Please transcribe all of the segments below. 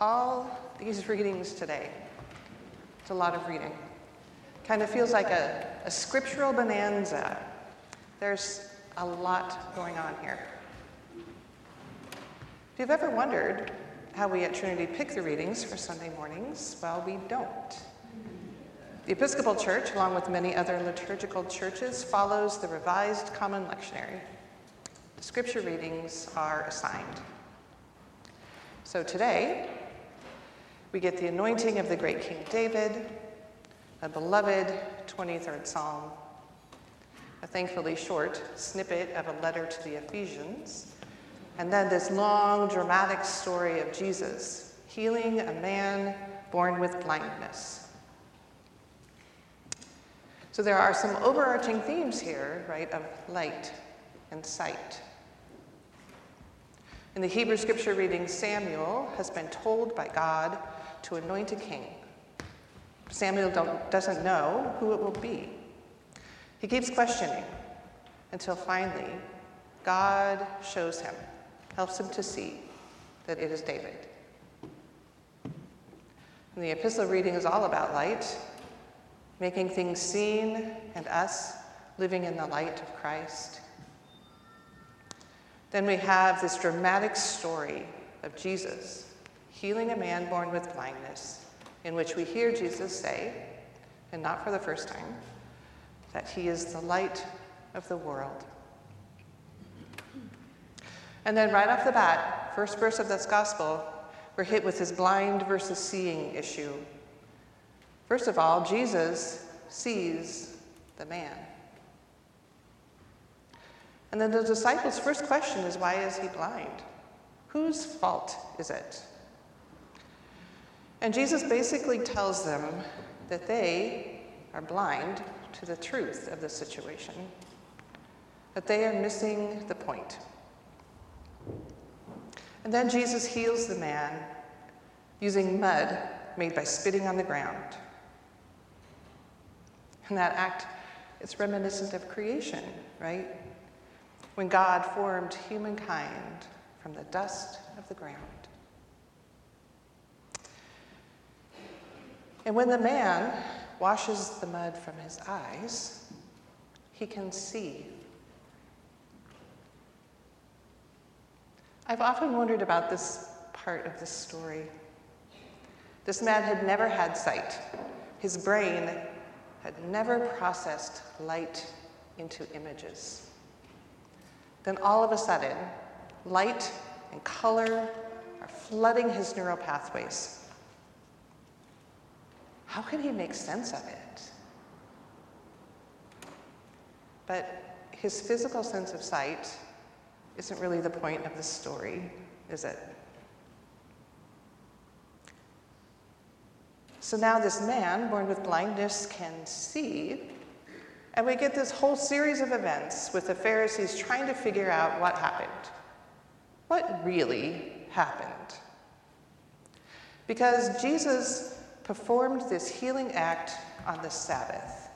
all these readings today. It's a lot of reading. Kind of feels like a, a scriptural bonanza. There's a lot going on here. If you've ever wondered how we at Trinity pick the readings for Sunday mornings, well, we don't. The Episcopal Church, along with many other liturgical churches, follows the Revised Common Lectionary. The scripture readings are assigned. So today, we get the anointing of the great King David, a beloved 23rd Psalm, a thankfully short snippet of a letter to the Ephesians, and then this long, dramatic story of Jesus healing a man born with blindness. So there are some overarching themes here, right, of light and sight. In the Hebrew scripture reading, Samuel has been told by God to anoint a king. Samuel doesn't know who it will be. He keeps questioning until finally God shows him, helps him to see that it is David. And the epistle reading is all about light, making things seen and us living in the light of Christ. Then we have this dramatic story of Jesus healing a man born with blindness, in which we hear Jesus say, and not for the first time, that he is the light of the world. And then, right off the bat, first verse of this gospel, we're hit with his blind versus seeing issue. First of all, Jesus sees the man. And then the disciples' first question is why is he blind? Whose fault is it? And Jesus basically tells them that they are blind to the truth of the situation, that they are missing the point. And then Jesus heals the man using mud made by spitting on the ground. And that act is reminiscent of creation, right? when God formed humankind from the dust of the ground. And when the man washes the mud from his eyes, he can see. I've often wondered about this part of the story. This man had never had sight. His brain had never processed light into images. Then all of a sudden, light and color are flooding his neural pathways. How can he make sense of it? But his physical sense of sight isn't really the point of the story, is it? So now this man, born with blindness, can see and we get this whole series of events with the Pharisees trying to figure out what happened. What really happened? Because Jesus performed this healing act on the Sabbath,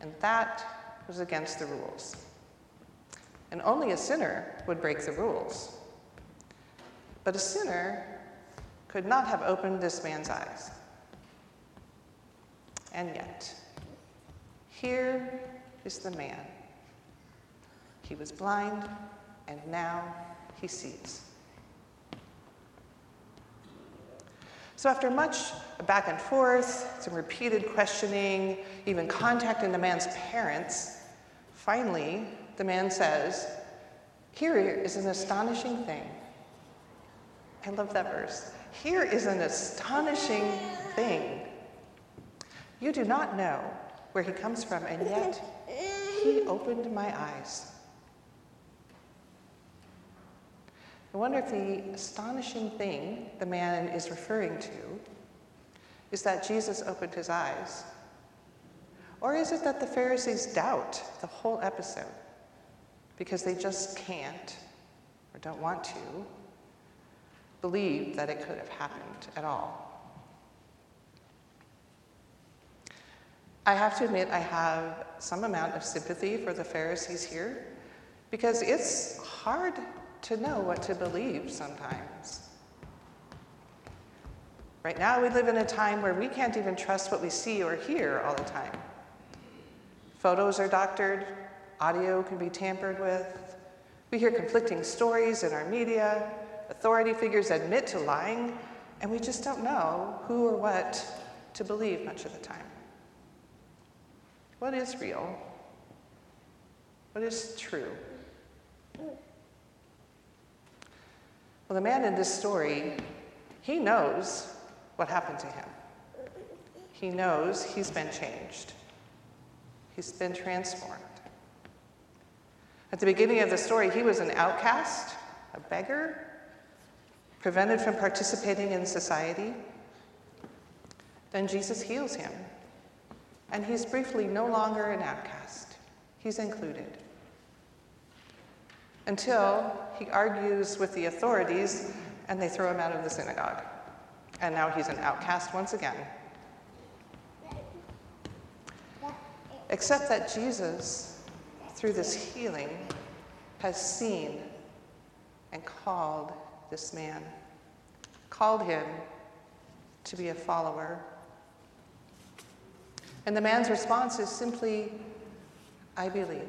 and that was against the rules. And only a sinner would break the rules. But a sinner could not have opened this man's eyes. And yet, here is the man. He was blind, and now he sees. So, after much back and forth, some repeated questioning, even contacting the man's parents, finally the man says, Here is an astonishing thing. I love that verse. Here is an astonishing thing. You do not know where he comes from, and yet he opened my eyes. I wonder if the astonishing thing the man is referring to is that Jesus opened his eyes. Or is it that the Pharisees doubt the whole episode because they just can't or don't want to believe that it could have happened at all? I have to admit, I have some amount of sympathy for the Pharisees here because it's hard to know what to believe sometimes. Right now, we live in a time where we can't even trust what we see or hear all the time. Photos are doctored, audio can be tampered with. We hear conflicting stories in our media, authority figures admit to lying, and we just don't know who or what to believe much of the time. What is real? What is true? Well, the man in this story, he knows what happened to him. He knows he's been changed, he's been transformed. At the beginning of the story, he was an outcast, a beggar, prevented from participating in society. Then Jesus heals him, and he's briefly no longer an outcast. He's included. Until he argues with the authorities and they throw him out of the synagogue and now he's an outcast once again. Except that Jesus, through this healing, has seen and called this man, called him to be a follower. And the man's response is simply, I believe.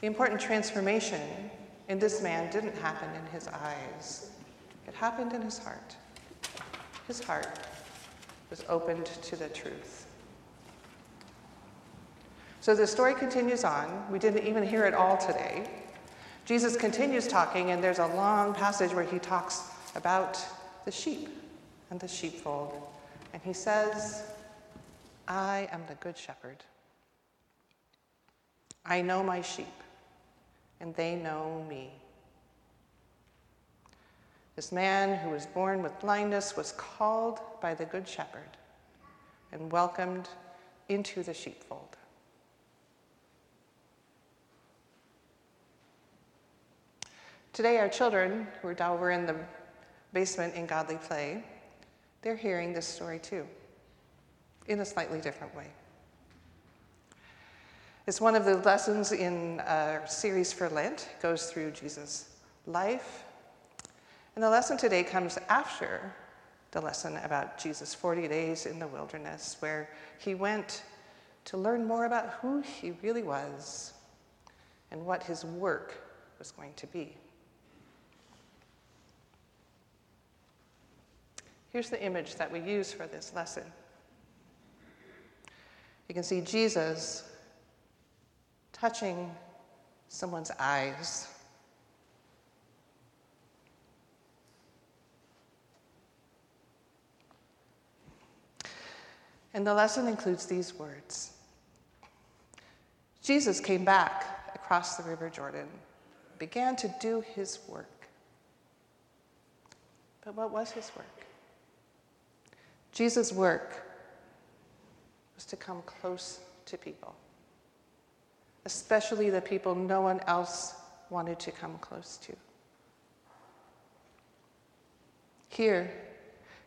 The important transformation in this man didn't happen in his eyes. It happened in his heart. His heart was opened to the truth. So the story continues on. We didn't even hear it all today. Jesus continues talking, and there's a long passage where he talks about the sheep and the sheepfold. And he says, I am the good shepherd. I know my sheep, and they know me. This man who was born with blindness was called by the Good Shepherd and welcomed into the sheepfold. Today, our children, who are over in the basement in Godly Play, they're hearing this story too, in a slightly different way. It's one of the lessons in a series for Lent, it goes through Jesus' life and the lesson today comes after the lesson about Jesus' 40 days in the wilderness, where he went to learn more about who he really was and what his work was going to be. Here's the image that we use for this lesson. You can see Jesus touching someone's eyes And the lesson includes these words Jesus came back across the River Jordan, began to do his work. But what was his work? Jesus' work was to come close to people, especially the people no one else wanted to come close to. Here,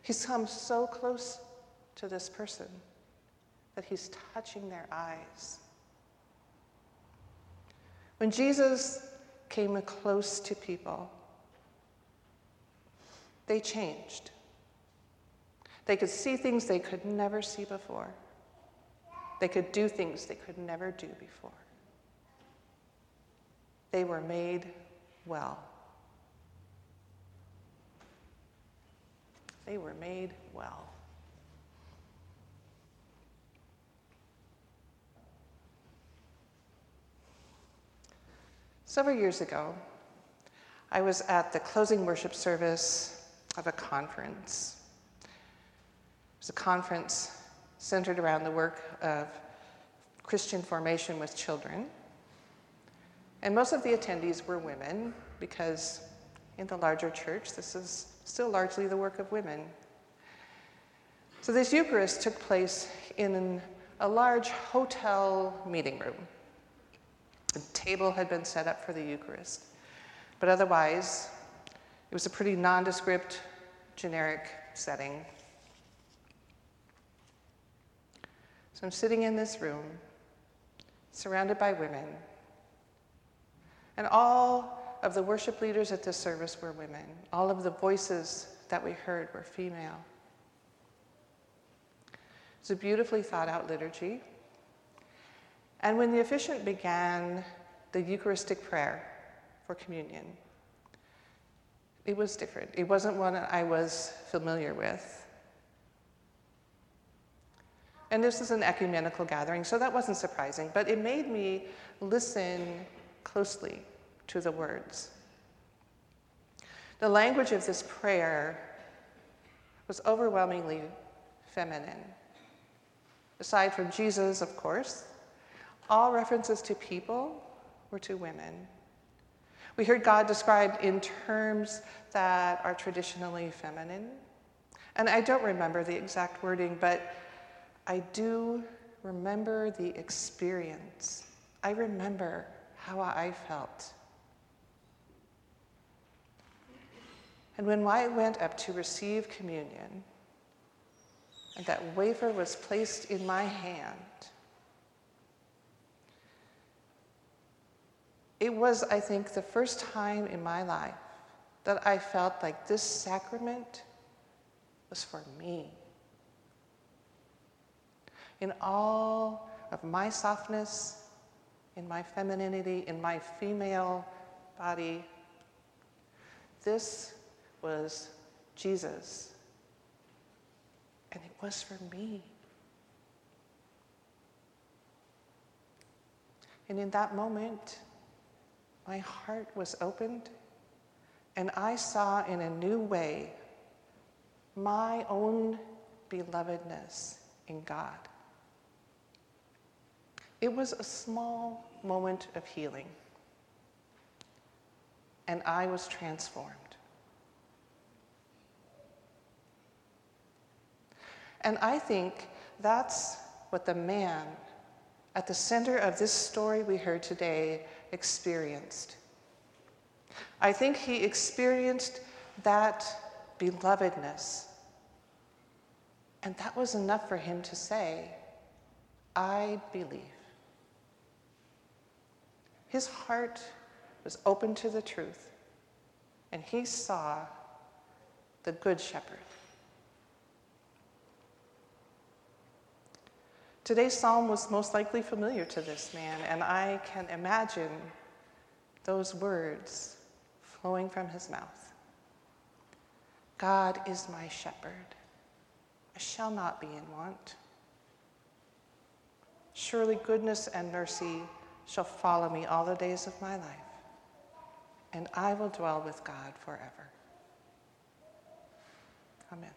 he's come so close to this person, that he's touching their eyes. When Jesus came close to people, they changed. They could see things they could never see before. They could do things they could never do before. They were made well. They were made well. Several years ago, I was at the closing worship service of a conference. It was a conference centered around the work of Christian formation with children. And most of the attendees were women because in the larger church, this is still largely the work of women. So, this Eucharist took place in a large hotel meeting room. The table had been set up for the Eucharist. But otherwise, it was a pretty nondescript, generic setting. So I'm sitting in this room, surrounded by women. And all of the worship leaders at this service were women. All of the voices that we heard were female. It's a beautifully thought out liturgy. And when the officiant began the Eucharistic prayer for communion, it was different. It wasn't one I was familiar with. And this is an ecumenical gathering, so that wasn't surprising, but it made me listen closely to the words. The language of this prayer was overwhelmingly feminine. Aside from Jesus, of course, all references to people were to women. We heard God described in terms that are traditionally feminine. And I don't remember the exact wording, but I do remember the experience. I remember how I felt. And when I went up to receive communion, and that wafer was placed in my hand, it was, I think, the first time in my life that I felt like this sacrament was for me. In all of my softness, in my femininity, in my female body, this was Jesus. And it was for me. And in that moment, my heart was opened, and I saw in a new way my own belovedness in God. It was a small moment of healing, and I was transformed. And I think that's what the man at the center of this story we heard today experienced. I think he experienced that belovedness. And that was enough for him to say, I believe. His heart was open to the truth, and he saw the Good Shepherd. Today's psalm was most likely familiar to this man, and I can imagine those words flowing from his mouth God is my shepherd, I shall not be in want. Surely goodness and mercy shall follow me all the days of my life, and I will dwell with God forever. Amen.